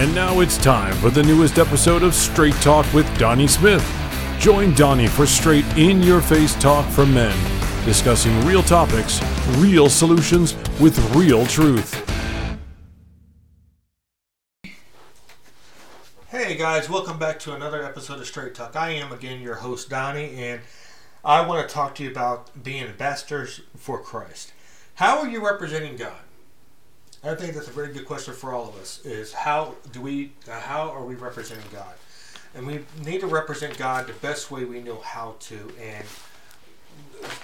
And now it's time for the newest episode of Straight Talk with Donnie Smith. Join Donnie for straight in your face talk from men, discussing real topics, real solutions with real truth. Hey guys, welcome back to another episode of Straight Talk. I am again your host Donnie, and I want to talk to you about being ambassadors for Christ. How are you representing God? I think that's a very good question for all of us. Is how do we? Uh, how are we representing God? And we need to represent God the best way we know how to, and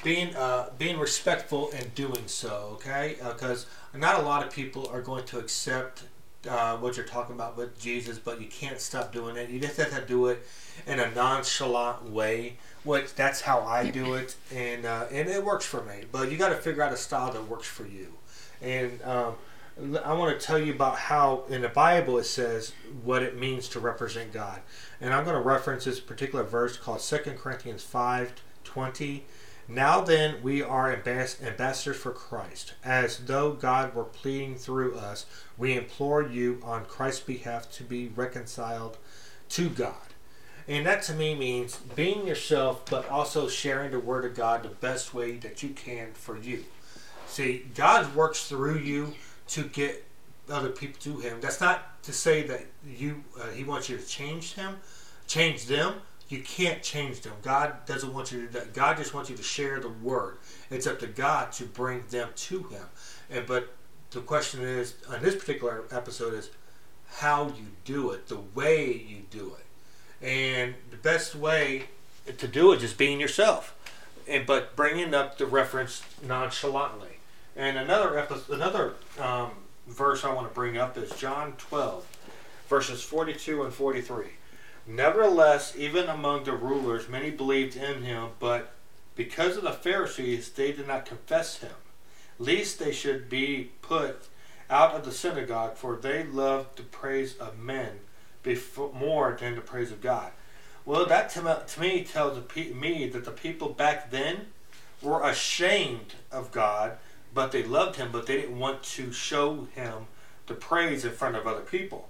being uh, being respectful in doing so. Okay, because uh, not a lot of people are going to accept uh, what you're talking about with Jesus, but you can't stop doing it. You just have to do it in a nonchalant way. Which that's how I do it, and uh, and it works for me. But you got to figure out a style that works for you. And um, I want to tell you about how in the Bible it says what it means to represent God. And I'm going to reference this particular verse called 2 Corinthians 5 20. Now then, we are ambassadors for Christ. As though God were pleading through us, we implore you on Christ's behalf to be reconciled to God. And that to me means being yourself, but also sharing the Word of God the best way that you can for you. See, God works through you to get other people to Him. That's not to say that you uh, He wants you to change Him, change them. You can't change them. God doesn't want you to. God just wants you to share the Word. It's up to God to bring them to Him. And but the question is on this particular episode is how you do it, the way you do it, and the best way to do it is being yourself, and but bringing up the reference nonchalantly. And another episode, another um, verse I want to bring up is John 12, verses 42 and 43. Nevertheless, even among the rulers, many believed in him, but because of the Pharisees, they did not confess him, lest they should be put out of the synagogue, for they loved the praise of men before, more than the praise of God. Well, that to, to me tells me that the people back then were ashamed of God but they loved him, but they didn't want to show him the praise in front of other people.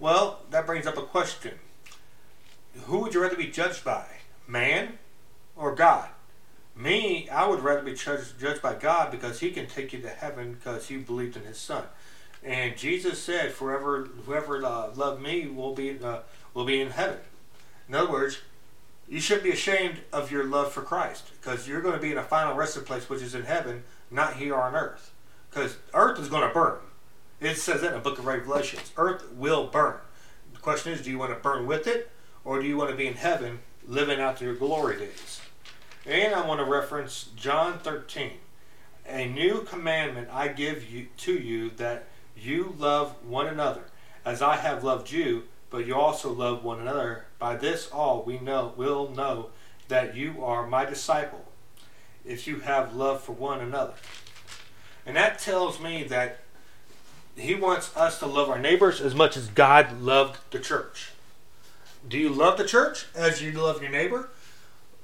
Well, that brings up a question. Who would you rather be judged by? Man or God? Me, I would rather be judged, judged by God because he can take you to heaven because you believed in his son. And Jesus said, "Forever, whoever uh, loved me will be uh, will be in heaven." In other words, you shouldn't be ashamed of your love for Christ because you're going to be in a final resting place, which is in heaven, not here on earth. Because earth is going to burn. It says that in the book of Revelations. Earth will burn. The question is, do you want to burn with it, or do you want to be in heaven living out your glory days? And I want to reference John 13. A new commandment I give you to you that you love one another, as I have loved you, but you also love one another. By this all we know will know that you are my disciple if you have love for one another. And that tells me that he wants us to love our neighbors as much as God loved the church. Do you love the church as you love your neighbor?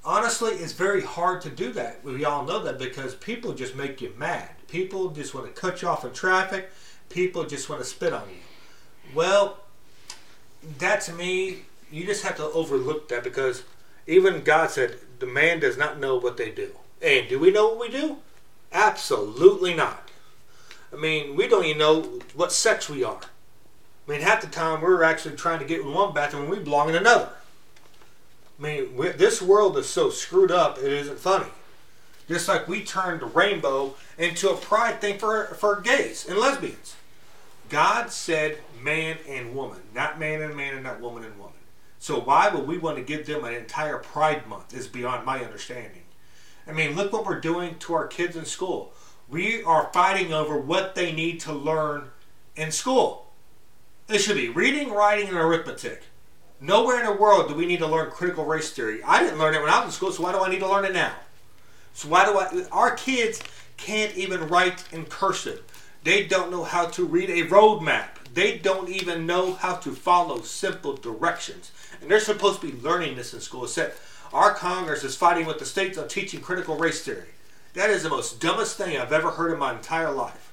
Honestly, it's very hard to do that. We all know that because people just make you mad. People just want to cut you off in traffic. People just want to spit on you. Well, that to me, you just have to overlook that because even God said the man does not know what they do. And do we know what we do? Absolutely not. I mean, we don't even know what sex we are. I mean, half the time we're actually trying to get in one bathroom and we belong in another. I mean, this world is so screwed up, it isn't funny. Just like we turned the rainbow into a pride thing for, for gays and lesbians. God said man and woman, not man and man and not woman and woman. So why would we want to give them an entire pride month is beyond my understanding. I mean, look what we're doing to our kids in school. We are fighting over what they need to learn in school. It should be reading, writing, and arithmetic. Nowhere in the world do we need to learn critical race theory. I didn't learn it when I was in school, so why do I need to learn it now? So why do I? Our kids can't even write in cursive. They don't know how to read a road map. They don't even know how to follow simple directions. And they're supposed to be learning this in school. Except our Congress is fighting with the states on teaching critical race theory. That is the most dumbest thing I've ever heard in my entire life.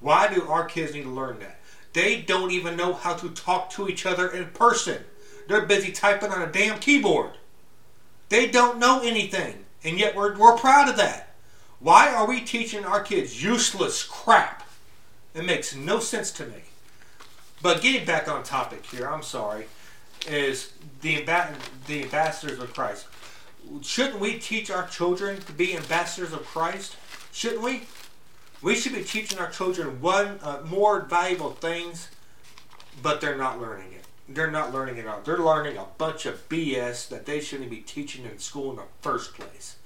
Why do our kids need to learn that? They don't even know how to talk to each other in person. They're busy typing on a damn keyboard. They don't know anything, and yet we're, we're proud of that. Why are we teaching our kids useless crap? It makes no sense to me. But getting back on topic here, I'm sorry, is the, the ambassadors of Christ. Shouldn't we teach our children to be ambassadors of Christ? Shouldn't we? We should be teaching our children one uh, more valuable things, but they're not learning it. They're not learning it all. They're learning a bunch of BS that they shouldn't be teaching in school in the first place.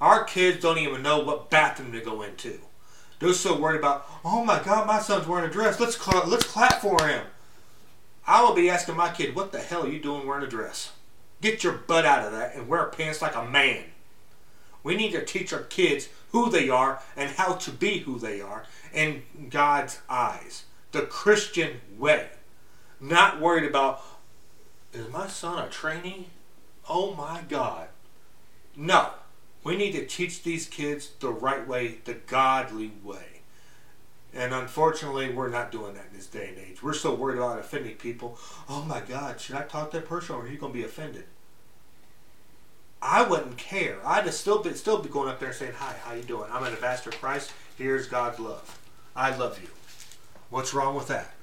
Our kids don't even know what bathroom to go into. They're so worried about, oh my God, my son's wearing a dress. Let's let's clap for him. I will be asking my kid, what the hell are you doing wearing a dress? Get your butt out of that and wear pants like a man. We need to teach our kids who they are and how to be who they are in God's eyes. The Christian way. Not worried about, is my son a trainee? Oh my God. No. We need to teach these kids the right way, the godly way. And unfortunately, we're not doing that in this day and age. We're so worried about offending people. Oh my God, should I talk to that person or are you going to be offended? I wouldn't care. I'd still be still be going up there and saying, "Hi, how you doing? I'm an ambassador of Christ. Here's God's love. I love you." What's wrong with that?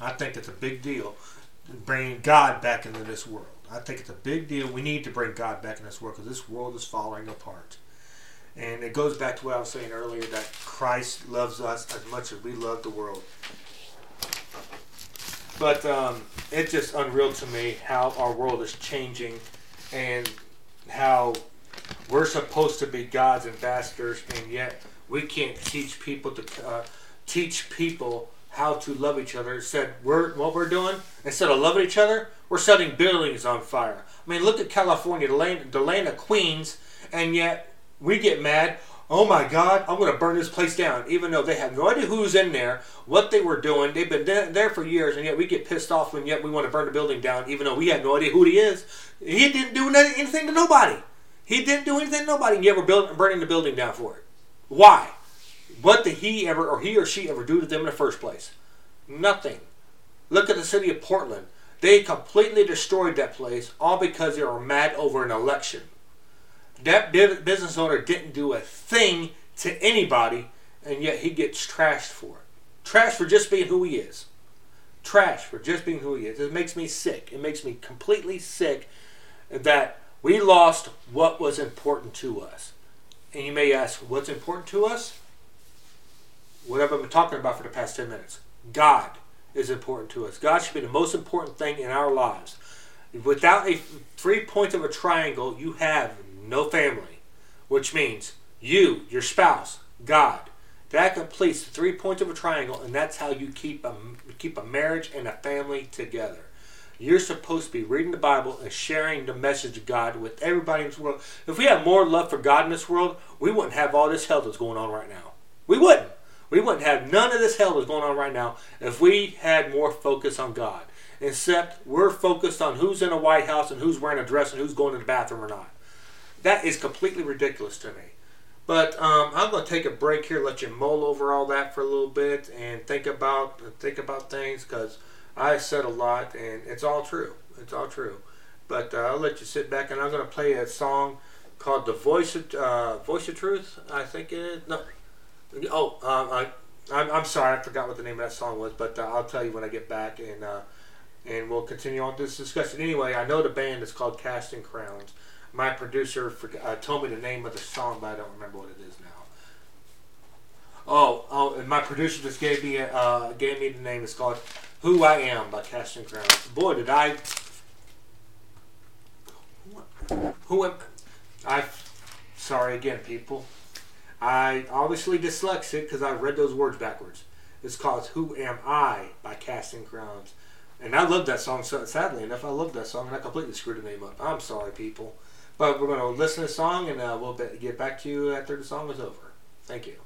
I think it's a big deal bringing God back into this world. I think it's a big deal. We need to bring God back in this world because this world is falling apart. And it goes back to what I was saying earlier that Christ loves us as much as we love the world. But um, it's just unreal to me how our world is changing and how we're supposed to be God's ambassadors, and yet we can't teach people to uh, teach people how to love each other. Instead, we're what we're doing instead of loving each other, we're setting buildings on fire. I mean, look at California, the land, the land of Queens, and yet we get mad. Oh my God, I'm going to burn this place down, even though they have no idea who's in there, what they were doing. They've been there for years, and yet we get pissed off when yet we want to burn the building down, even though we have no idea who he is. He didn't do anything to nobody. He didn't do anything to nobody, and yet we're building, burning the building down for it. Why? What did he ever, or he or she ever do to them in the first place? Nothing. Look at the city of Portland. They completely destroyed that place, all because they were mad over an election. That business owner didn't do a thing to anybody, and yet he gets trashed for it. Trashed for just being who he is. Trash for just being who he is. It makes me sick. It makes me completely sick that we lost what was important to us. And you may ask, what's important to us? What have I been talking about for the past 10 minutes? God is important to us. God should be the most important thing in our lives. Without a three points of a triangle, you have no family, which means you, your spouse, God. That completes the three points of a triangle, and that's how you keep a keep a marriage and a family together. You're supposed to be reading the Bible and sharing the message of God with everybody in this world. If we had more love for God in this world, we wouldn't have all this hell that's going on right now. We wouldn't. We wouldn't have none of this hell that's going on right now if we had more focus on God. Except we're focused on who's in the White House and who's wearing a dress and who's going to the bathroom or not. That is completely ridiculous to me. But um, I'm going to take a break here, let you mull over all that for a little bit, and think about think about things because I said a lot, and it's all true. It's all true. But uh, I'll let you sit back, and I'm going to play a song called "The Voice of uh, Voice of Truth." I think it is. No, Oh, um, I, I'm, I'm sorry, I forgot what the name of that song was, but uh, I'll tell you when I get back, and uh, and we'll continue on this discussion. Anyway, I know the band is called Casting Crowns. My producer forgot, uh, told me the name of the song, but I don't remember what it is now. Oh, oh, and my producer just gave me uh, gave me the name. It's called "Who I Am" by Casting Crowns. Boy, did I! Who am I? Sorry again, people. I obviously dyslexic because I read those words backwards. It's called "Who Am I" by Casting Crowns, and I love that song. So sadly enough, I love that song, and I completely screwed the name up. I'm sorry, people, but we're going to listen to the song and uh, we'll be- get back to you after the song is over. Thank you.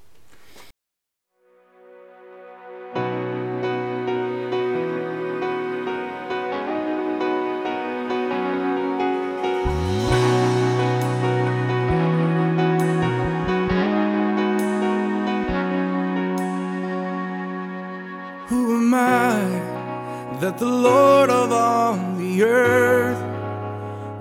Who am I that the Lord of all the earth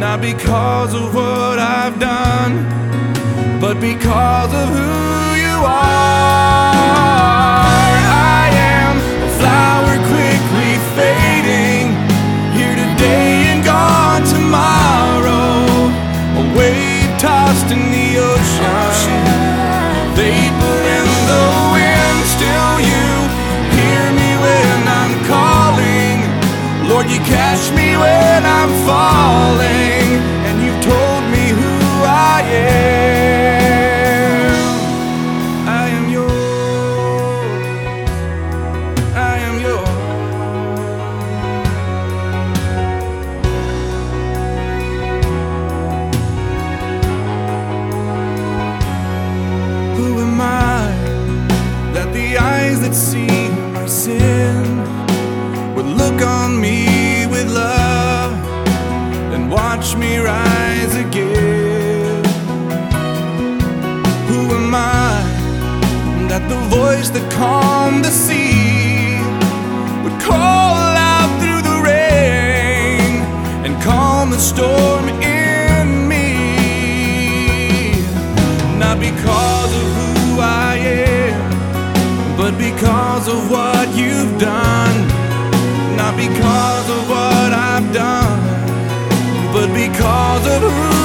not because of what I've done, but because of who you are. because of what I've done, but because of who.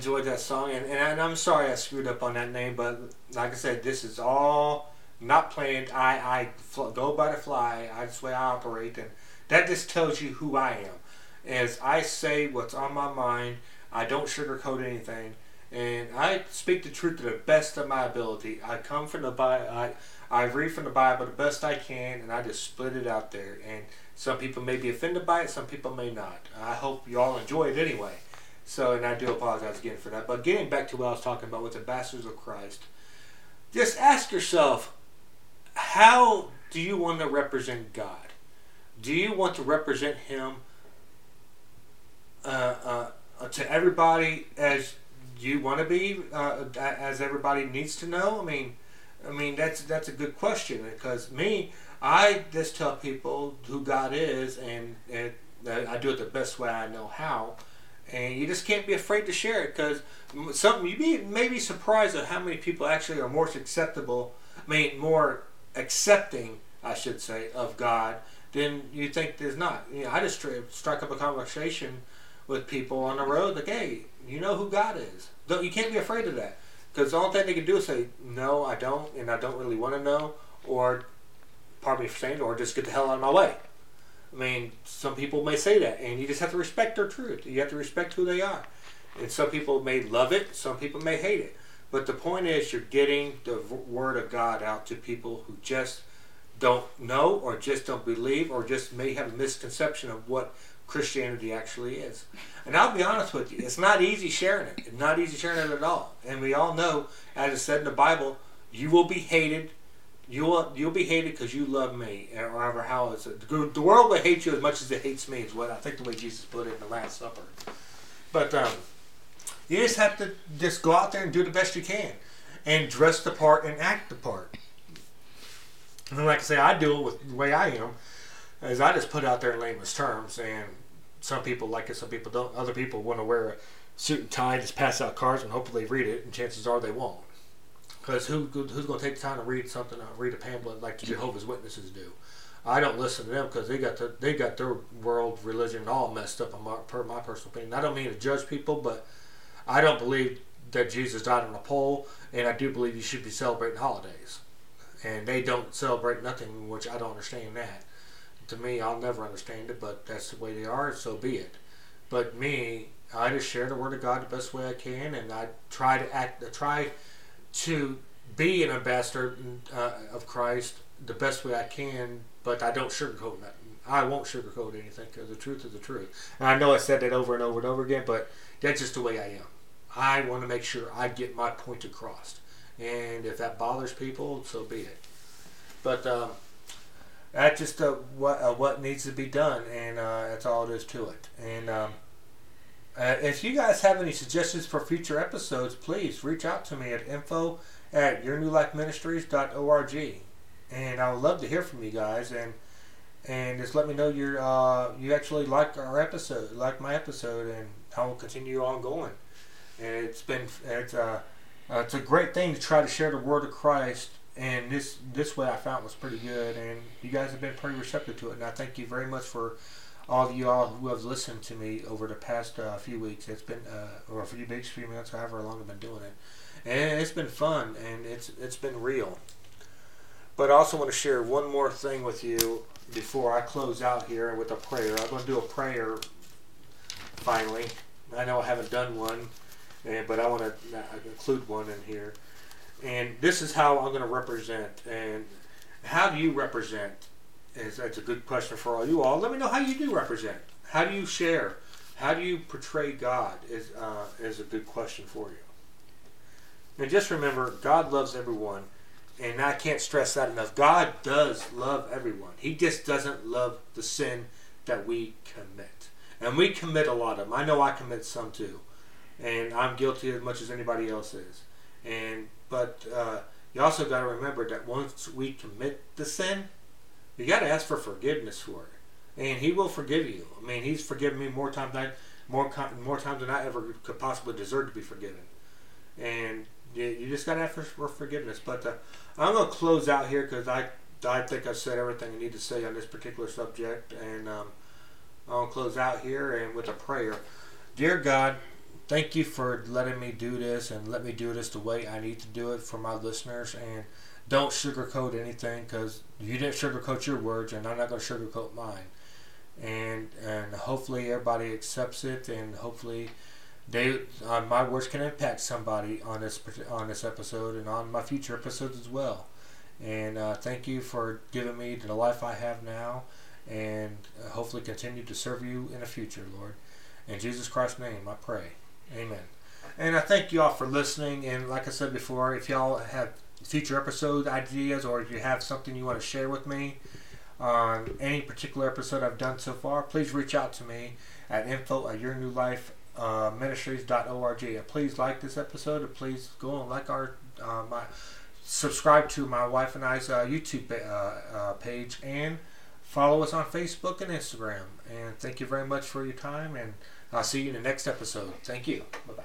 Enjoyed that song, and, and I'm sorry I screwed up on that name, but like I said, this is all not planned. I I fl- go by the fly. I just way I operate, and that just tells you who I am. As I say what's on my mind, I don't sugarcoat anything, and I speak the truth to the best of my ability. I come from the Bible. I I read from the Bible the best I can, and I just split it out there. And some people may be offended by it, some people may not. I hope you all enjoy it anyway. So, and I do apologize again for that. But getting back to what I was talking about with ambassadors of Christ, just ask yourself, how do you want to represent God? Do you want to represent Him uh, uh, to everybody as you want to be, uh, as everybody needs to know? I mean, I mean that's that's a good question because me, I just tell people who God is, and, and I do it the best way I know how and you just can't be afraid to share it because something you may be surprised at how many people actually are more acceptable, I mean more accepting, I should say, of God than you think there's not. You know, I just strike up a conversation with people on the road like, hey, you know who God is. Don't you can't be afraid of that because the only thing they can do is say, no, I don't, and I don't really want to know, or pardon me for saying, or just get the hell out of my way. I mean, some people may say that, and you just have to respect their truth. You have to respect who they are. And some people may love it, some people may hate it. But the point is, you're getting the word of God out to people who just don't know, or just don't believe, or just may have a misconception of what Christianity actually is. And I'll be honest with you, it's not easy sharing it. It's not easy sharing it at all. And we all know, as it said in the Bible, you will be hated You'll you'll be hated because you love me, or however how is it? The world will hate you as much as it hates me. Is what I think the way Jesus put it in the Last Supper. But um, you just have to just go out there and do the best you can, and dress the part and act the part. And like I say, I do it with the way I am, as I just put out there in layman's terms, and some people like it, some people don't. Other people want to wear a suit and tie, just pass out cards, and hopefully read it, and chances are they won't. Because who, who's going to take the time to read something, uh, read a pamphlet like the Jehovah's Witnesses do? I don't listen to them because they got the, they got their world religion all messed up. In my, per my personal opinion, I don't mean to judge people, but I don't believe that Jesus died on a pole, and I do believe you should be celebrating holidays. And they don't celebrate nothing, which I don't understand that. To me, I'll never understand it, but that's the way they are, so be it. But me, I just share the word of God the best way I can, and I try to act, I try to be an ambassador uh, of Christ the best way I can, but I don't sugarcoat nothing. I won't sugarcoat anything because the truth is the truth. And I know I said that over and over and over again, but that's just the way I am. I want to make sure I get my point across. And if that bothers people, so be it. But um, that's just uh, what uh, what needs to be done, and uh, that's all it is to it. And um, uh, if you guys have any suggestions for future episodes, please reach out to me at info at yournewlifeministries.org. And I would love to hear from you guys and and just let me know you uh, you actually like our episode, like my episode, and I will continue on going. And it's been it's uh, uh, it's a great thing to try to share the word of Christ, and this this way I found was pretty good, and you guys have been pretty receptive to it, and I thank you very much for all of you all who have listened to me over the past uh, few weeks. It's been, uh, or a few weeks, few months, however long I've been doing it, and it's been fun and it's it's been real. But I also want to share one more thing with you before I close out here with a prayer. I'm going to do a prayer finally. I know I haven't done one, but I want to include one in here. And this is how I'm going to represent. And how do you represent? Is that's a good question for all you all. Let me know how you do represent. How do you share? How do you portray God? Is uh, is a good question for you. And just remember, God loves everyone, and I can't stress that enough. God does love everyone. He just doesn't love the sin that we commit, and we commit a lot of them. I know I commit some too, and I'm guilty as much as anybody else is. And but uh, you also got to remember that once we commit the sin, you got to ask for forgiveness for it, and He will forgive you. I mean, He's forgiven me more times than more more times than I ever could possibly deserve to be forgiven, and you, you just got to ask for, for forgiveness. But uh, I'm going to close out here because I I think I've said everything I need to say on this particular subject, and um, I'll close out here and with a prayer. Dear God, thank you for letting me do this and let me do this the way I need to do it for my listeners. And don't sugarcoat anything because you didn't sugarcoat your words, and I'm not going to sugarcoat mine. And and hopefully everybody accepts it, and hopefully they uh, my words can impact somebody on this on this episode and on my future episodes as well. And uh, thank you for giving me the life I have now, and uh, hopefully continue to serve you in the future, Lord. In Jesus Christ's name, I pray. Amen. And I thank you all for listening. And like I said before, if y'all have future episode ideas or if you have something you want to share with me on any particular episode I've done so far, please reach out to me at info at your new life uh, ministries.org. And please like this episode and please go and like our uh, my subscribe to my wife and I's uh, YouTube uh, uh, page and follow us on Facebook and Instagram. And thank you very much for your time and I'll see you in the next episode. Thank you. Bye bye.